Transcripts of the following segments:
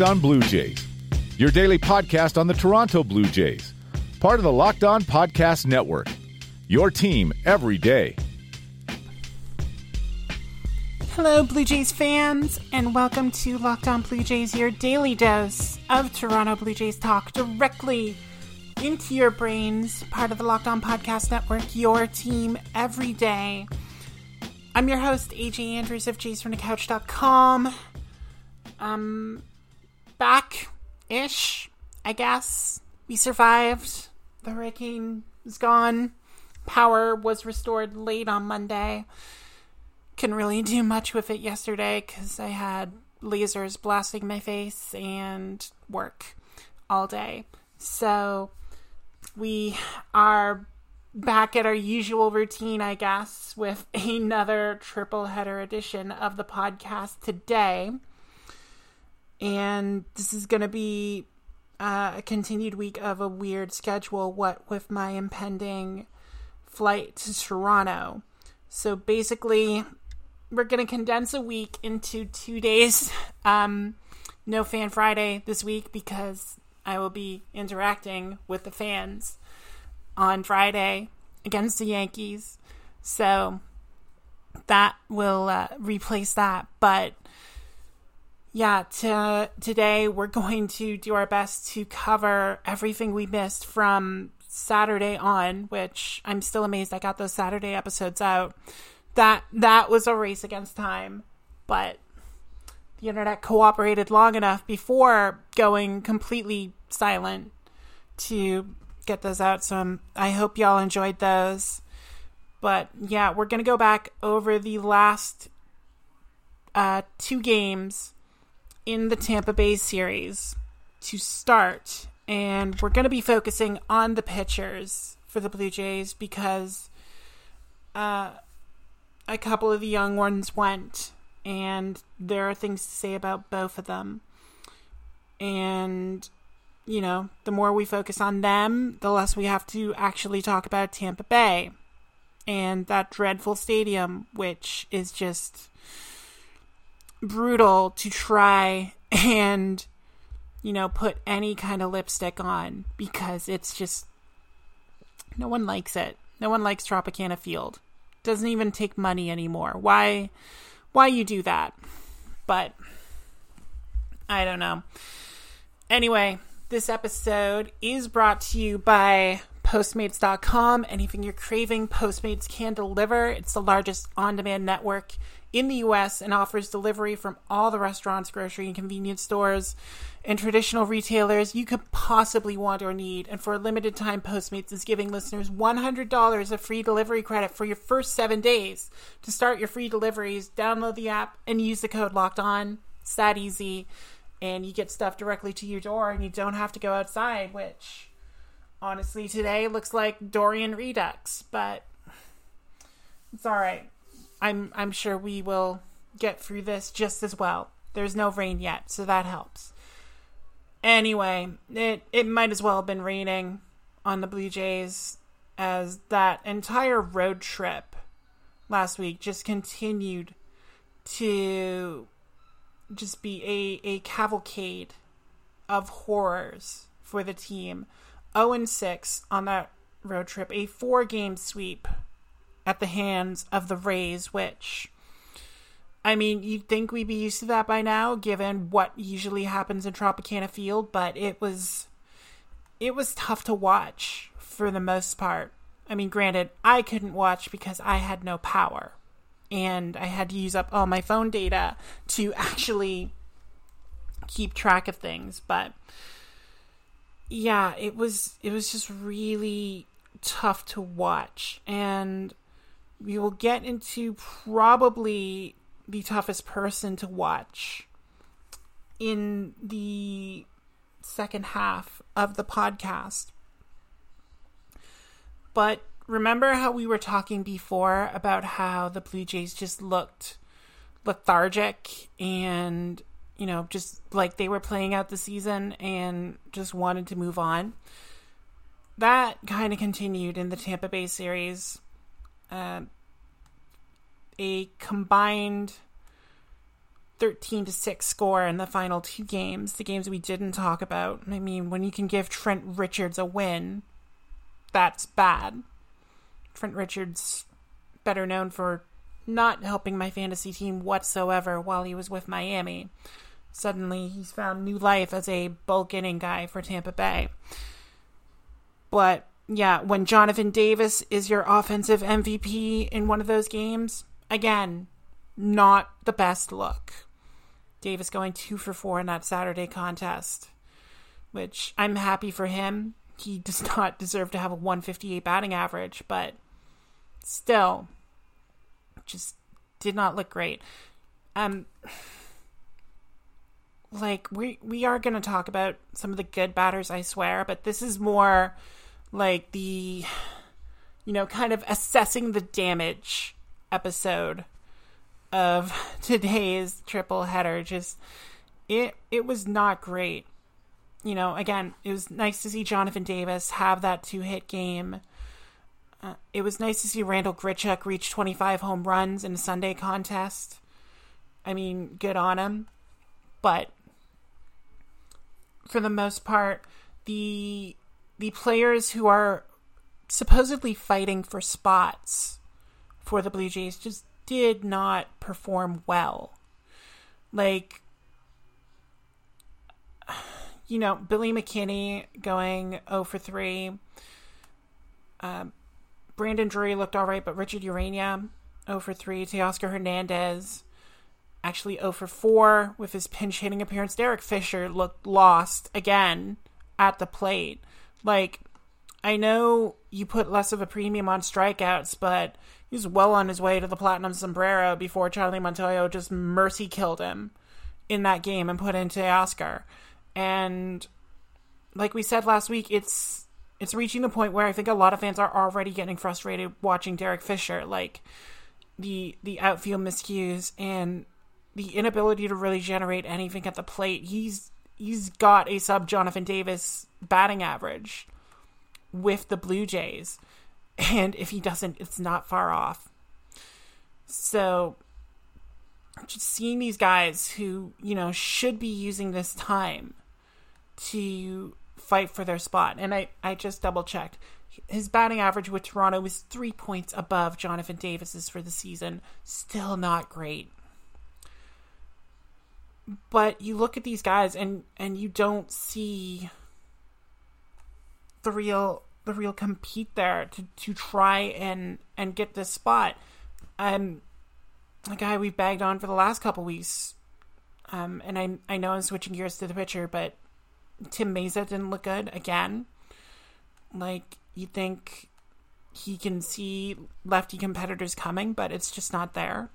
Locked On Blue Jays, your daily podcast on the Toronto Blue Jays, part of the Locked On Podcast Network. Your team every day. Hello, Blue Jays fans, and welcome to Locked On Blue Jays, your daily dose of Toronto Blue Jays talk directly into your brains, part of the Locked On Podcast Network, your team every day. I'm your host, AJ Andrews of jaysfromthecouch.com. Um, back ish, I guess. We survived. The hurricane is gone. Power was restored late on Monday. Couldn't really do much with it yesterday because I had lasers blasting my face and work all day. So we are back at our usual routine, I guess, with another triple header edition of the podcast today. And this is going to be uh, a continued week of a weird schedule, what with my impending flight to Toronto. So basically, we're going to condense a week into two days. Um, no Fan Friday this week because I will be interacting with the fans on Friday against the Yankees. So that will uh, replace that. But yeah, to, today we're going to do our best to cover everything we missed from Saturday on, which I'm still amazed I got those Saturday episodes out. That that was a race against time, but the internet cooperated long enough before going completely silent to get those out. So I'm, I hope y'all enjoyed those. But yeah, we're gonna go back over the last uh, two games in the Tampa Bay series to start. And we're going to be focusing on the pitchers for the Blue Jays because uh, a couple of the young ones went, and there are things to say about both of them. And, you know, the more we focus on them, the less we have to actually talk about Tampa Bay and that dreadful stadium, which is just brutal to try and you know put any kind of lipstick on because it's just no one likes it. No one likes Tropicana Field. Doesn't even take money anymore. Why why you do that? But I don't know. Anyway, this episode is brought to you by Postmates.com. Anything you're craving, Postmates can deliver. It's the largest on demand network in the US and offers delivery from all the restaurants, grocery, and convenience stores and traditional retailers you could possibly want or need. And for a limited time, Postmates is giving listeners $100 of free delivery credit for your first seven days. To start your free deliveries, download the app and use the code locked on. It's that easy. And you get stuff directly to your door and you don't have to go outside, which honestly today looks like Dorian Redux, but it's all right. I'm I'm sure we will get through this just as well. There's no rain yet, so that helps. Anyway, it it might as well have been raining on the Blue Jays as that entire road trip last week just continued to just be a, a cavalcade of horrors for the team. 0 and 6 on that road trip, a four game sweep at the hands of the Rays, which I mean, you'd think we'd be used to that by now, given what usually happens in Tropicana Field, but it was it was tough to watch for the most part. I mean, granted, I couldn't watch because I had no power. And I had to use up all my phone data to actually keep track of things, but yeah, it was it was just really tough to watch. And we will get into probably the toughest person to watch in the second half of the podcast. But remember how we were talking before about how the Blue Jays just looked lethargic and, you know, just like they were playing out the season and just wanted to move on? That kind of continued in the Tampa Bay series a combined 13 to 6 score in the final two games, the games we didn't talk about. I mean, when you can give Trent Richards a win, that's bad. Trent Richards, better known for not helping my fantasy team whatsoever while he was with Miami. Suddenly, he's found new life as a bulk inning guy for Tampa Bay. But yeah, when Jonathan Davis is your offensive MVP in one of those games, again, not the best look. Davis going two for four in that Saturday contest, which I'm happy for him. He does not deserve to have a 158 batting average, but still, just did not look great. Um, like we we are going to talk about some of the good batters, I swear, but this is more like the you know kind of assessing the damage episode of today's triple header. Just it it was not great. You know again it was nice to see jonathan davis have that two hit game. Uh, it was nice to see randall grichuk reach 25 home runs in a sunday contest. I mean good on him. But for the most part the the players who are supposedly fighting for spots for the Blue Jays just did not perform well. Like, you know, Billy McKinney going 0 for 3. Um, Brandon Drury looked all right, but Richard Urena 0 for 3. Teoscar Hernandez actually 0 for 4 with his pinch hitting appearance. Derek Fisher looked lost again at the plate. Like, I know you put less of a premium on strikeouts, but he's well on his way to the platinum sombrero before Charlie Montoyo just mercy killed him in that game and put in Teoscar. And like we said last week, it's it's reaching the point where I think a lot of fans are already getting frustrated watching Derek Fisher, like the the outfield miscues and the inability to really generate anything at the plate. He's he's got a sub Jonathan Davis batting average with the Blue Jays. And if he doesn't, it's not far off. So just seeing these guys who, you know, should be using this time to fight for their spot. And I, I just double checked. His batting average with Toronto was three points above Jonathan Davis's for the season. Still not great but you look at these guys and and you don't see the real the real compete there to to try and and get this spot. Um, a guy we've bagged on for the last couple weeks. Um, and I I know I'm switching gears to the pitcher, but Tim Mayza didn't look good again. Like you think he can see lefty competitors coming, but it's just not there.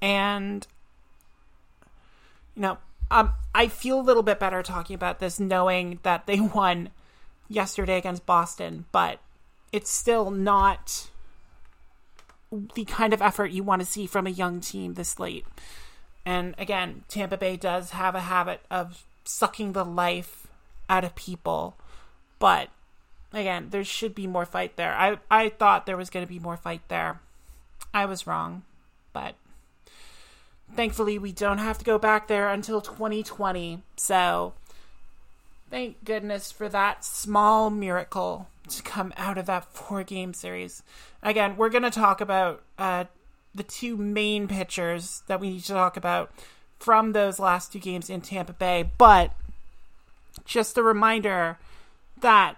And you know, um, I feel a little bit better talking about this knowing that they won yesterday against Boston, but it's still not the kind of effort you want to see from a young team this late. And again, Tampa Bay does have a habit of sucking the life out of people, but again, there should be more fight there. I I thought there was going to be more fight there. I was wrong, but thankfully we don't have to go back there until 2020. So thank goodness for that small miracle to come out of that four game series. Again, we're going to talk about uh, the two main pitchers that we need to talk about from those last two games in Tampa Bay. But just a reminder that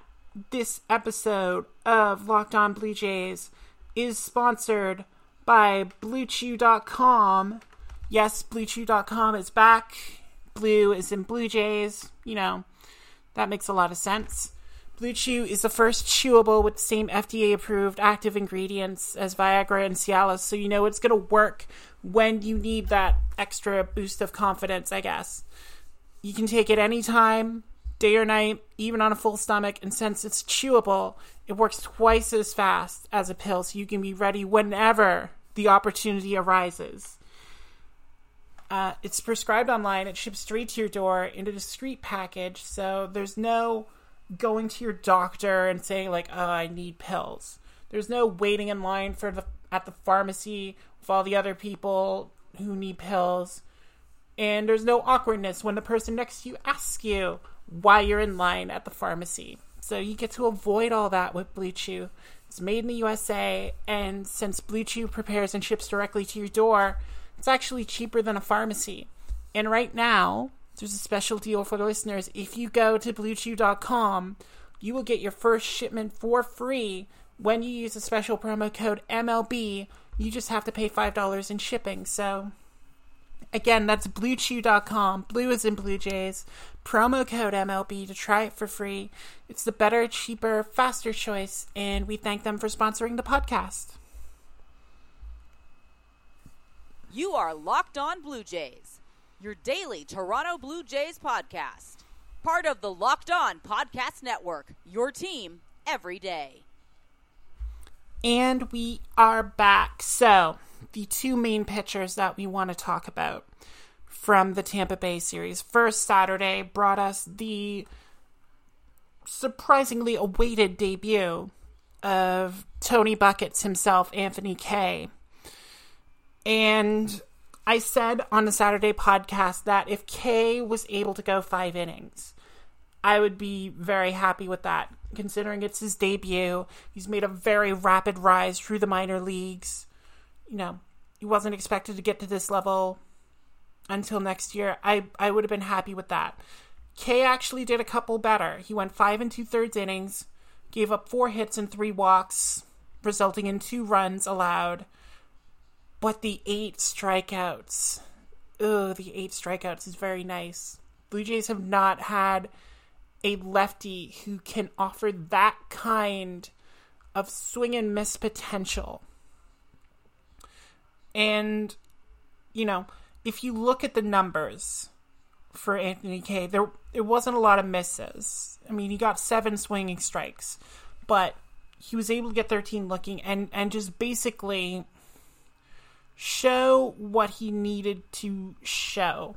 this episode of Locked On Blue Jays is sponsored by BlueChew.com yes, BlueChew.com is back. Blue is in Blue Jays. You know, that makes a lot of sense. Blue Chew is the first chewable with the same FDA approved active ingredients as Viagra and Cialis, so you know it's going to work when you need that extra boost of confidence, I guess. You can take it anytime, day or night, even on a full stomach, and since it's chewable, it works twice as fast as a pill, so you can be ready whenever the opportunity arises. Uh, it's prescribed online. It ships straight to your door in a discreet package. So there's no going to your doctor and saying like, "Oh, I need pills." There's no waiting in line for the at the pharmacy with all the other people who need pills. And there's no awkwardness when the person next to you asks you why you're in line at the pharmacy. So you get to avoid all that with Blue Chew. It's made in the USA, and since Blue Chew prepares and ships directly to your door, it's actually cheaper than a pharmacy. And right now, there's a special deal for the listeners. If you go to bluechew.com, you will get your first shipment for free when you use a special promo code MLB. You just have to pay $5 in shipping. So, again, that's bluechew.com. Blue is in Blue Jays. Promo code MLB to try it for free. It's the better, cheaper, faster choice, and we thank them for sponsoring the podcast. You are Locked On Blue Jays, your daily Toronto Blue Jays podcast. Part of the Locked On Podcast Network, your team every day. And we are back. So, the two main pitchers that we want to talk about from the Tampa Bay series. First, Saturday brought us the surprisingly awaited debut of Tony Buckets himself, Anthony Kay. And I said on the Saturday podcast that if Kay was able to go five innings, I would be very happy with that, considering it's his debut. He's made a very rapid rise through the minor leagues. You know, he wasn't expected to get to this level until next year. I, I would have been happy with that. Kay actually did a couple better. He went five and two thirds innings, gave up four hits and three walks, resulting in two runs allowed. But the eight strikeouts, ugh, the eight strikeouts is very nice. Blue Jays have not had a lefty who can offer that kind of swing and miss potential. And, you know, if you look at the numbers for Anthony Kay, there it wasn't a lot of misses. I mean, he got seven swinging strikes, but he was able to get 13 looking and and just basically show what he needed to show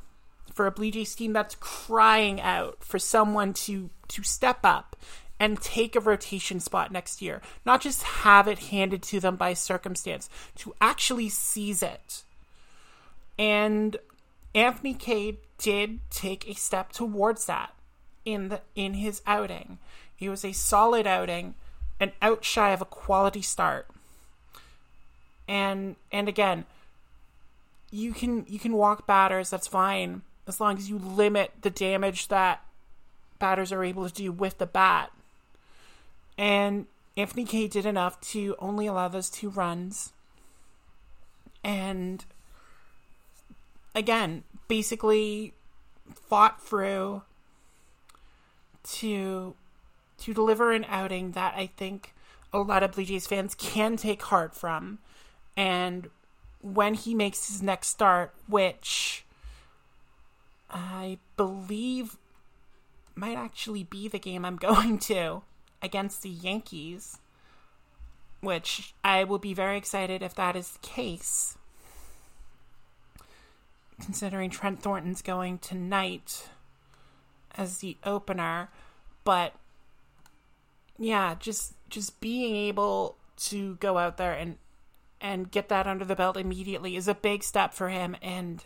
for a Blue Jays team that's crying out for someone to to step up and take a rotation spot next year, not just have it handed to them by circumstance, to actually seize it. And Anthony Kay did take a step towards that in the in his outing. It was a solid outing, an out shy of a quality start. And and again, you can you can walk batters, that's fine, as long as you limit the damage that batters are able to do with the bat. And Anthony Kay did enough to only allow those two runs. And again, basically fought through to to deliver an outing that I think a lot of Blue Jays fans can take heart from. And when he makes his next start, which I believe might actually be the game I'm going to against the Yankees, which I will be very excited if that is the case considering Trent Thornton's going tonight as the opener. But yeah, just just being able to go out there and and get that under the belt immediately is a big step for him and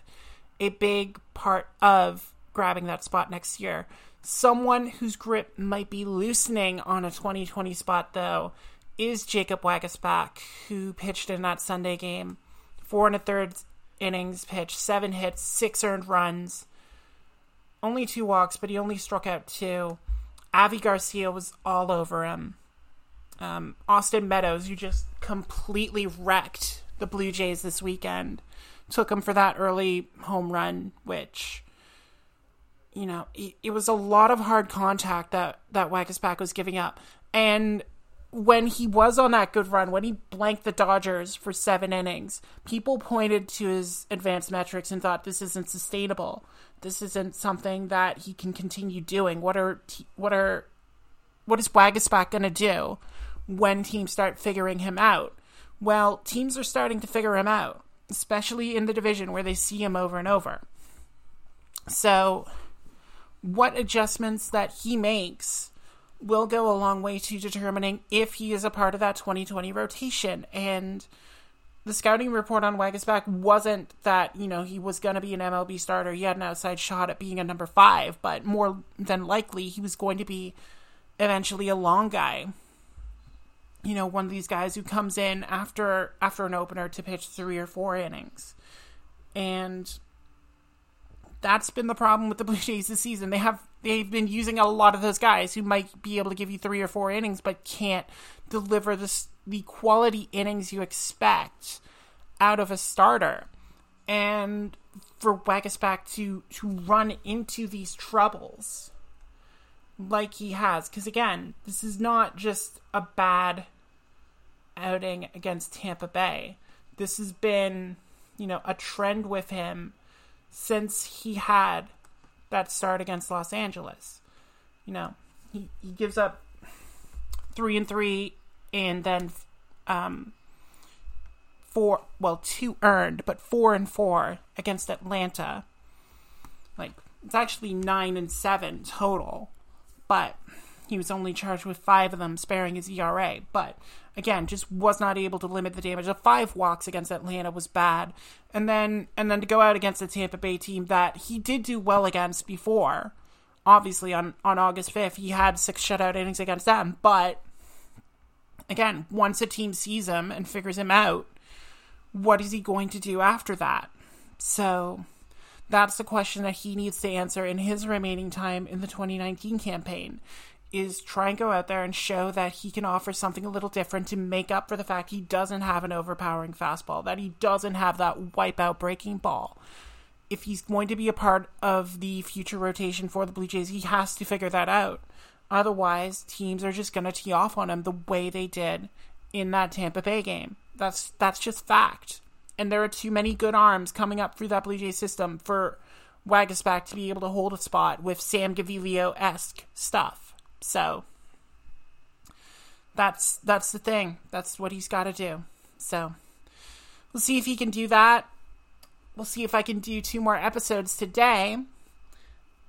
a big part of grabbing that spot next year. Someone whose grip might be loosening on a 2020 spot though is Jacob Waguespack, who pitched in that Sunday game. Four and a third innings pitched, seven hits, six earned runs, only two walks, but he only struck out two. Avi Garcia was all over him. Um, Austin Meadows, you just completely wrecked the Blue Jays this weekend. Took him for that early home run, which, you know, it, it was a lot of hard contact that that Waguespack was giving up. And when he was on that good run, when he blanked the Dodgers for seven innings, people pointed to his advanced metrics and thought this isn't sustainable. This isn't something that he can continue doing. What are what are what is Waguespack going to do when teams start figuring him out? Well, teams are starting to figure him out, especially in the division where they see him over and over. So, what adjustments that he makes will go a long way to determining if he is a part of that 2020 rotation. And the scouting report on Waguespack wasn't that, you know, he was going to be an MLB starter. He had an outside shot at being a number five, but more than likely he was going to be eventually a long guy. You know, one of these guys who comes in after after an opener to pitch three or four innings. And that's been the problem with the Blue Jays this season. They have they've been using a lot of those guys who might be able to give you three or four innings but can't deliver this the quality innings you expect out of a starter. And for Waguespack to to run into these troubles like he has, because again, this is not just a bad outing against Tampa Bay. This has been, you know, a trend with him since he had that start against Los Angeles. You know, he, he gives up three and three and then um, four, well, two earned, but four and four against Atlanta. Like, it's actually nine and seven total, but he was only charged with five of them, sparing his ERA. But again, just was not able to limit the damage. The five walks against Atlanta was bad, and then and then to go out against the Tampa Bay team that he did do well against before. Obviously, on on August fifth, he had six shutout innings against them, but again, once a team sees him and figures him out, what is he going to do after that? So that's the question that he needs to answer in his remaining time in the 2019 campaign is try and go out there and show that he can offer something a little different to make up for the fact he doesn't have an overpowering fastball, that he doesn't have that wipeout breaking ball. If he's going to be a part of the future rotation for the Blue Jays, he has to figure that out. Otherwise, teams are just going to tee off on him the way they did in that Tampa Bay game. That's that's just fact. And there are too many good arms coming up through that Blue Jay system for Waguespack to be able to hold a spot with Sam Gaviglio esque stuff. So that's that's the thing. That's what he's got to do. So we'll see if he can do that. We'll see if I can do two more episodes today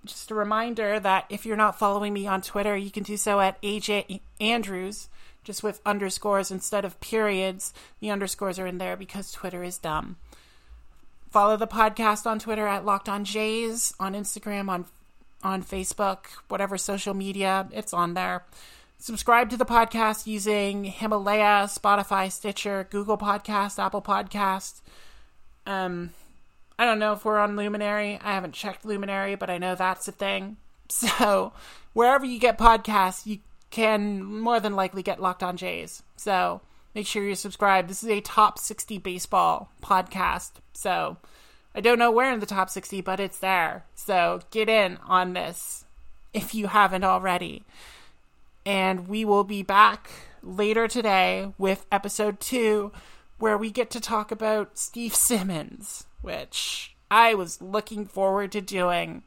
just a reminder that if you're not following me on Twitter, you can do so at AJ Andrews, just with underscores instead of periods. The underscores are in there because Twitter is dumb. Follow the podcast on Twitter at Locked On Jays, on Instagram, on on Facebook, whatever social media, it's on there. Subscribe to the podcast using Himalaya, Spotify, Stitcher, Google Podcast, Apple Podcast. Um, I don't know if we're on Luminary. I haven't checked Luminary, but I know that's a thing. So, wherever you get podcasts, you can more than likely get Locked On Jays. So, make sure you subscribe. This is a top 60 baseball podcast. So, I don't know where in the top 60, but it's there. So, get in on this if you haven't already. And we will be back later today with episode two, where we get to talk about Steve Simmons which I was looking forward to doing.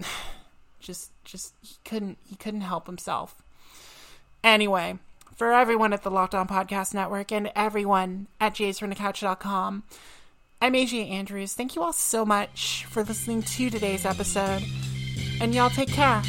just just he couldn't he couldn't help himself. Anyway, for everyone at the Locked On Podcast Network and everyone at jaysfromthecouch.com, I'm AJ Andrews. Thank you all so much for listening to today's episode. And y'all take care.